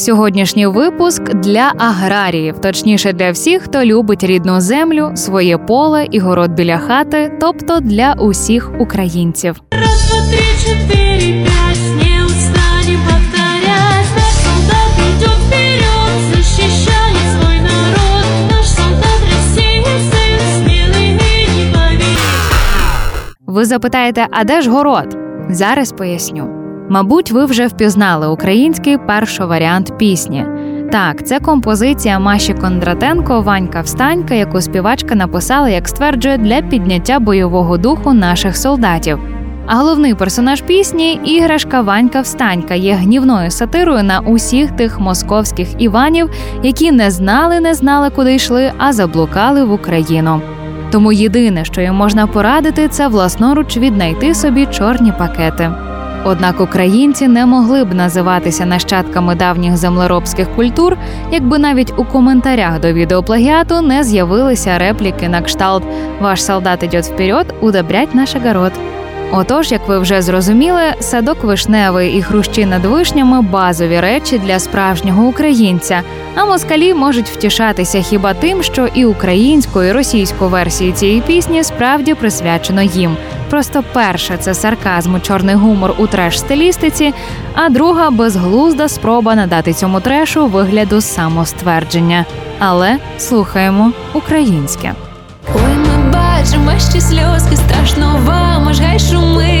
Сьогоднішній випуск для аграріїв, точніше для всіх, хто любить рідну землю, своє поле і город біля хати, тобто для усіх українців. Раз, два, три, четыре, пять Не устанем повторять Наш солдат идет вперед Защищает свой народ Наш солдат России сын Смелый и непобедимый Ви запитаєте, а де ж город? Зараз поясню. Мабуть, ви вже впізнали український першоваріант пісні. Так, це композиція Маші Кондратенко Ванька Встанька, яку співачка написала, як стверджує, для підняття бойового духу наших солдатів. А головний персонаж пісні іграшка Ванька Встанька є гнівною сатирою на усіх тих московських Іванів, які не знали, не знали, куди йшли, а заблукали в Україну. Тому єдине, що їм можна порадити, це власноруч віднайти собі чорні пакети. Однак українці не могли б називатися нащадками давніх землеробських культур, якби навіть у коментарях до відеоплагіату не з'явилися репліки на кшталт Ваш солдат идет вперед, удобрять наш огород. Отож, як ви вже зрозуміли, садок вишневий і хрущі над вишнями базові речі для справжнього українця. А москалі можуть втішатися хіба тим, що і українську, і російську версії цієї пісні справді присвячено їм. Просто перша це сарказм, чорний гумор у треш-стилістиці, а друга безглузда спроба надати цьому трешу вигляду самоствердження. Але слухаємо українське. Ой, ми бачимо ще сльозки, страшно вам, аж гай шумить,